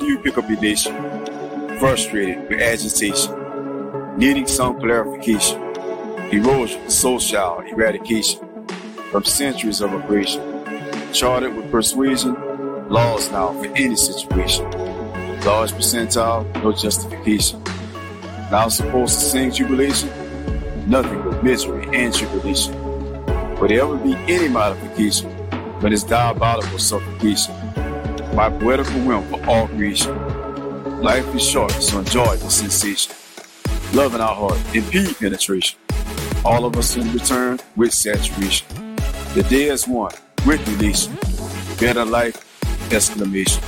you pick up your nation, frustrated with agitation, needing some clarification, erosion, social eradication from centuries of oppression, charted with persuasion, laws now for any situation, large percentile, no justification. Now supposed to sing jubilation, nothing but misery and tribulation. Would there ever be any modification but it's diabolical suffocation? My poetical whim for all creation. Life is short, so enjoy the sensation. Love in our heart, impede penetration. All of us in return with saturation. The day is one, with release. Better life, exclamation.